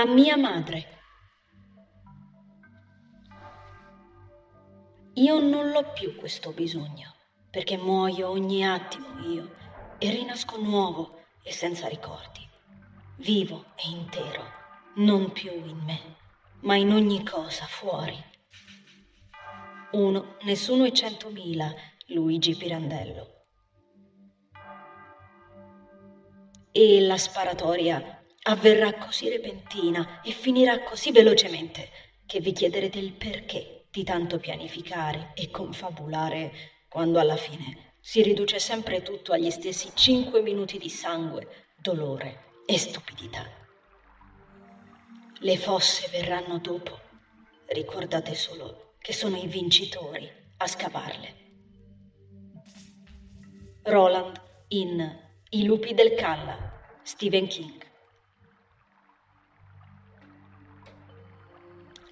a mia madre. Io non l'ho più questo bisogno, perché muoio ogni attimo io e rinasco nuovo e senza ricordi, vivo e intero, non più in me, ma in ogni cosa fuori. Uno, nessuno e centomila, Luigi Pirandello. E la sparatoria avverrà così repentina e finirà così velocemente che vi chiederete il perché di tanto pianificare e confabulare quando alla fine si riduce sempre tutto agli stessi cinque minuti di sangue, dolore e stupidità. Le fosse verranno dopo. Ricordate solo che sono i vincitori a scavarle. Roland in I lupi del Calla, Stephen King.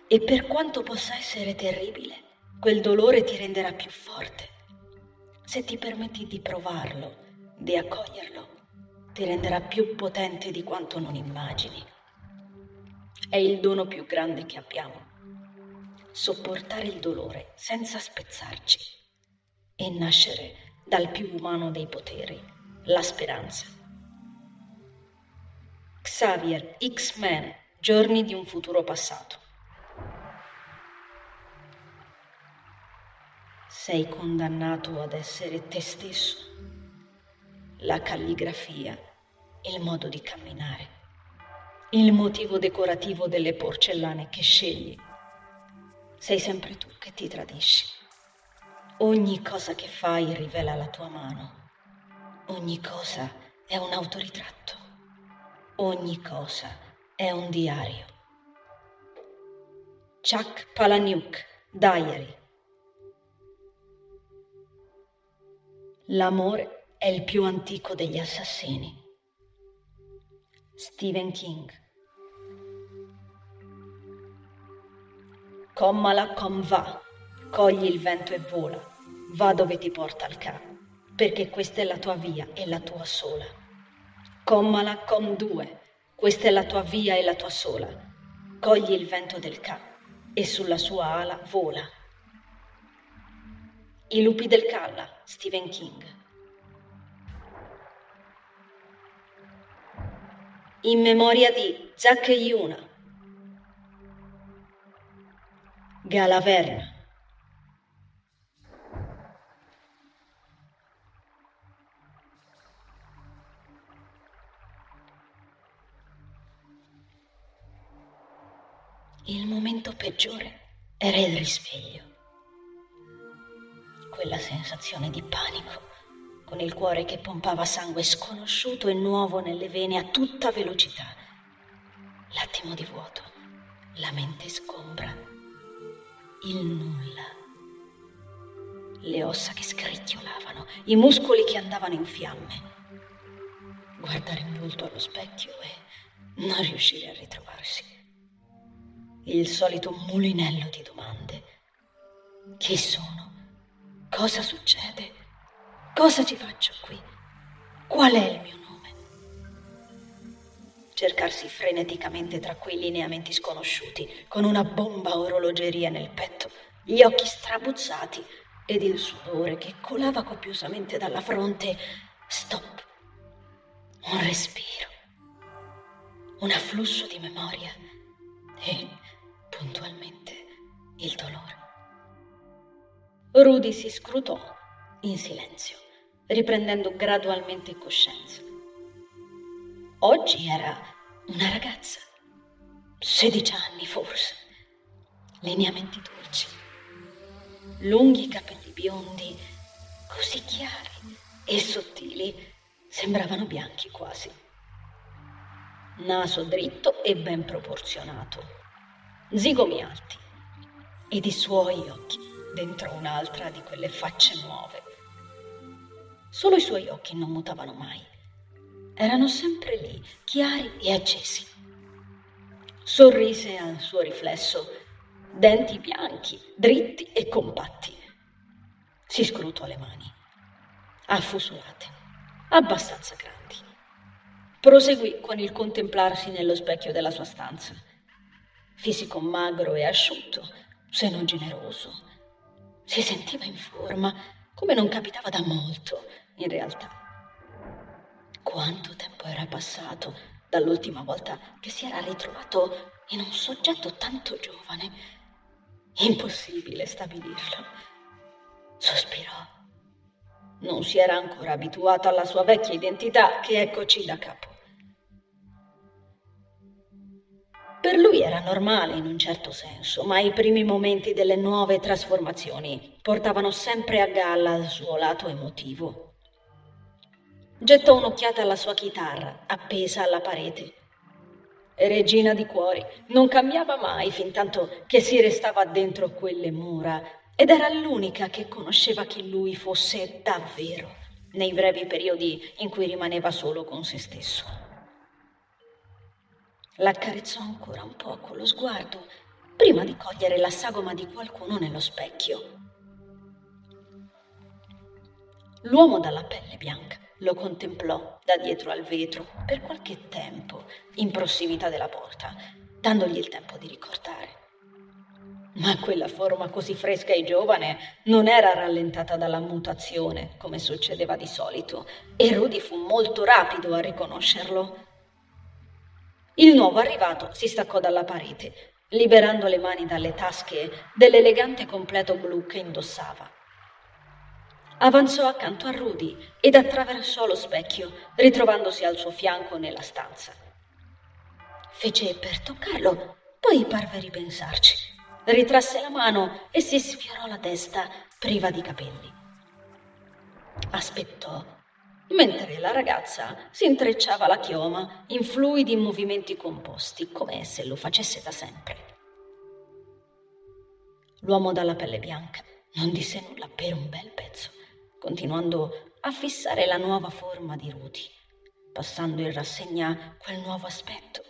E per quanto possa essere terribile, quel dolore ti renderà più forte. Se ti permetti di provarlo, di accoglierlo, ti renderà più potente di quanto non immagini. È il dono più grande che abbiamo. Sopportare il dolore senza spezzarci e nascere dal più umano dei poteri, la speranza. Xavier, X-Men, giorni di un futuro passato. Sei condannato ad essere te stesso. La calligrafia, il modo di camminare, il motivo decorativo delle porcellane che scegli. Sei sempre tu che ti tradisci. Ogni cosa che fai rivela la tua mano. Ogni cosa è un autoritratto. Ogni cosa è un diario. Chuck Palahniuk, Diary L'amore è il più antico degli assassini. Stephen King. Commala com va, cogli il vento e vola, va dove ti porta il ca, perché questa è la tua via e la tua sola. Commala com due, questa è la tua via e la tua sola, cogli il vento del ca e sulla sua ala vola. I lupi del Calla, Stephen King. In memoria di Zac Yuna. Galaverna. Il momento peggiore era il risveglio quella sensazione di panico, con il cuore che pompava sangue sconosciuto e nuovo nelle vene a tutta velocità. L'attimo di vuoto, la mente sgombra, il nulla, le ossa che scricchiolavano, i muscoli che andavano in fiamme. Guardare in volto allo specchio e non riuscire a ritrovarsi. Il solito mulinello di domande. Chi sono? Cosa succede? Cosa ci faccio qui? Qual è il mio nome? Cercarsi freneticamente tra quei lineamenti sconosciuti, con una bomba orologeria nel petto, gli occhi strabuzzati ed il sudore che colava copiosamente dalla fronte. Stop. Un respiro. Un afflusso di memoria e, puntualmente, il dolore. Rudy si scrutò in silenzio, riprendendo gradualmente coscienza. Oggi era una ragazza, 16 anni forse, lineamenti dolci, lunghi capelli biondi, così chiari e sottili, sembravano bianchi quasi. Naso dritto e ben proporzionato, zigomi alti ed i suoi occhi dentro un'altra di quelle facce nuove. Solo i suoi occhi non mutavano mai. Erano sempre lì, chiari e accesi. Sorrise al suo riflesso, denti bianchi, dritti e compatti. Si scrutò le mani, affusolate, abbastanza grandi. proseguì con il contemplarsi nello specchio della sua stanza. Fisico magro e asciutto, seno generoso. Si sentiva in forma, come non capitava da molto, in realtà. Quanto tempo era passato dall'ultima volta che si era ritrovato in un soggetto tanto giovane? Impossibile stabilirlo. Sospirò. Non si era ancora abituato alla sua vecchia identità che eccoci da capo. Per lui era normale in un certo senso, ma i primi momenti delle nuove trasformazioni portavano sempre a galla il suo lato emotivo. Gettò un'occhiata alla sua chitarra, appesa alla parete. Regina di cuori, non cambiava mai fin tanto che si restava dentro quelle mura ed era l'unica che conosceva chi lui fosse davvero nei brevi periodi in cui rimaneva solo con se stesso. L'accarezzò ancora un po' con lo sguardo prima di cogliere la sagoma di qualcuno nello specchio. L'uomo dalla pelle bianca lo contemplò da dietro al vetro per qualche tempo in prossimità della porta, dandogli il tempo di ricordare. Ma quella forma così fresca e giovane non era rallentata dalla mutazione, come succedeva di solito, e Rudy fu molto rapido a riconoscerlo. Il nuovo arrivato si staccò dalla parete, liberando le mani dalle tasche dell'elegante completo blu che indossava. Avanzò accanto a Rudy ed attraversò lo specchio, ritrovandosi al suo fianco nella stanza. Fece per toccarlo, poi parve ripensarci. Ritrasse la mano e si sfiorò la testa priva di capelli. Aspettò mentre la ragazza si intrecciava la chioma in fluidi movimenti composti, come se lo facesse da sempre. L'uomo dalla pelle bianca non disse nulla per un bel pezzo, continuando a fissare la nuova forma di Rudy, passando in rassegna quel nuovo aspetto,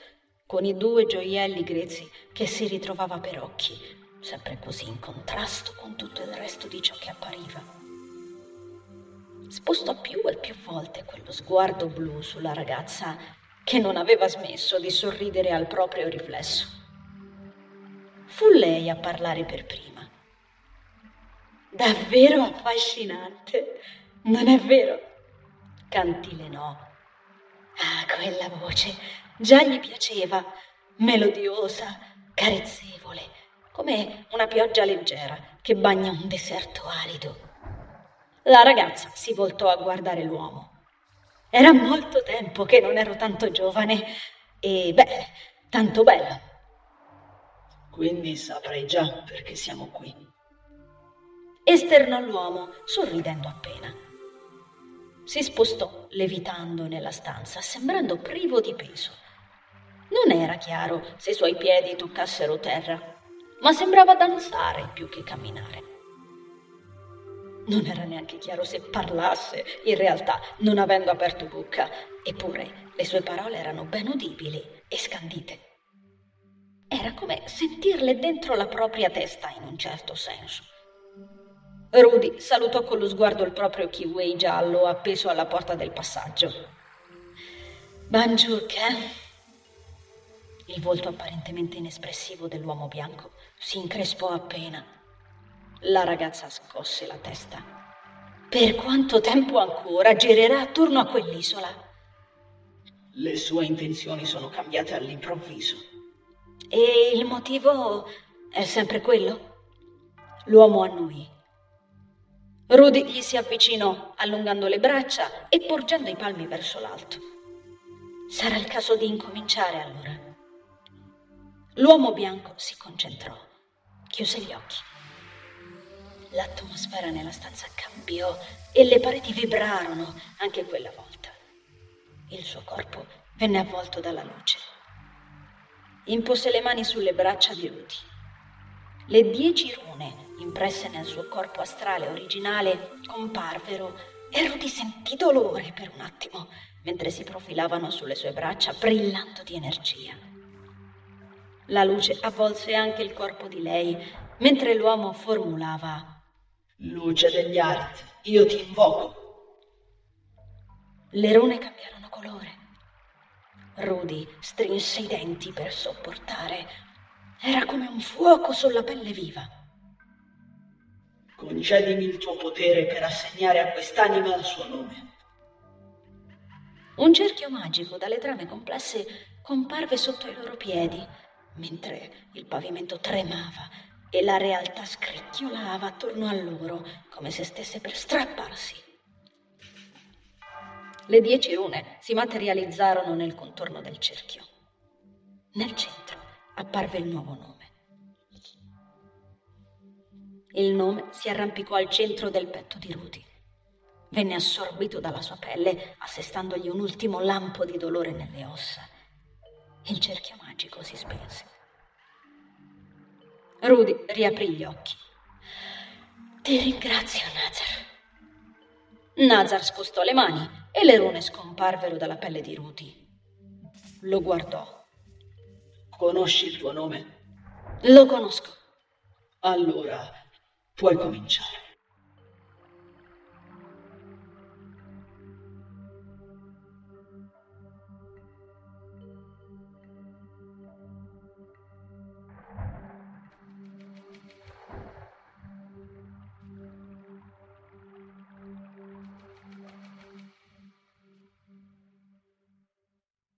con i due gioielli grezzi che si ritrovava per occhi, sempre così in contrasto con tutto il resto di ciò che appariva spostò più e più volte quello sguardo blu sulla ragazza che non aveva smesso di sorridere al proprio riflesso. Fu lei a parlare per prima. Davvero affascinante, non è vero? Cantilenò. Ah, quella voce già gli piaceva, melodiosa, carezzevole, come una pioggia leggera che bagna un deserto arido. La ragazza si voltò a guardare l'uomo. Era molto tempo che non ero tanto giovane e, beh, tanto bella. Quindi saprai già perché siamo qui. Esternò l'uomo, sorridendo appena. Si spostò, levitando nella stanza, sembrando privo di peso. Non era chiaro se i suoi piedi toccassero terra, ma sembrava danzare più che camminare. Non era neanche chiaro se parlasse, in realtà, non avendo aperto bocca, eppure le sue parole erano ben udibili e scandite. Era come sentirle dentro la propria testa in un certo senso. Rudy salutò con lo sguardo il proprio kiwi giallo appeso alla porta del passaggio. Banjuk, eh? Il volto apparentemente inespressivo dell'uomo bianco si increspò appena la ragazza scosse la testa. Per quanto tempo ancora girerà attorno a quell'isola? Le sue intenzioni sono cambiate all'improvviso. E il motivo è sempre quello? L'uomo annuì. Rudy gli si avvicinò, allungando le braccia e porgendo i palmi verso l'alto. Sarà il caso di incominciare allora. L'uomo bianco si concentrò, chiuse gli occhi. L'atmosfera nella stanza cambiò e le pareti vibrarono anche quella volta. Il suo corpo venne avvolto dalla luce. Impose le mani sulle braccia di Rudy. Le dieci rune impresse nel suo corpo astrale originale comparvero e Rudy sentì dolore per un attimo mentre si profilavano sulle sue braccia brillando di energia. La luce avvolse anche il corpo di lei mentre l'uomo formulava Luce degli Arit, io ti invoco. Le rune cambiarono colore. Rudy strinse i denti per sopportare. Era come un fuoco sulla pelle viva. Concedimi il tuo potere per assegnare a quest'anima il suo nome. Un cerchio magico dalle trame complesse comparve sotto i loro piedi, mentre il pavimento tremava e la realtà scricchiolava attorno a loro come se stesse per strapparsi. Le dieci rune si materializzarono nel contorno del cerchio. Nel centro apparve il nuovo nome. Il nome si arrampicò al centro del petto di Rudy. Venne assorbito dalla sua pelle, assestandogli un ultimo lampo di dolore nelle ossa. Il cerchio magico si spense. Rudy riaprì gli occhi. Ti ringrazio, Nazar. Nazar spostò le mani e le rune scomparvero dalla pelle di Rudy. Lo guardò. Conosci il tuo nome? Lo conosco. Allora puoi cominciare.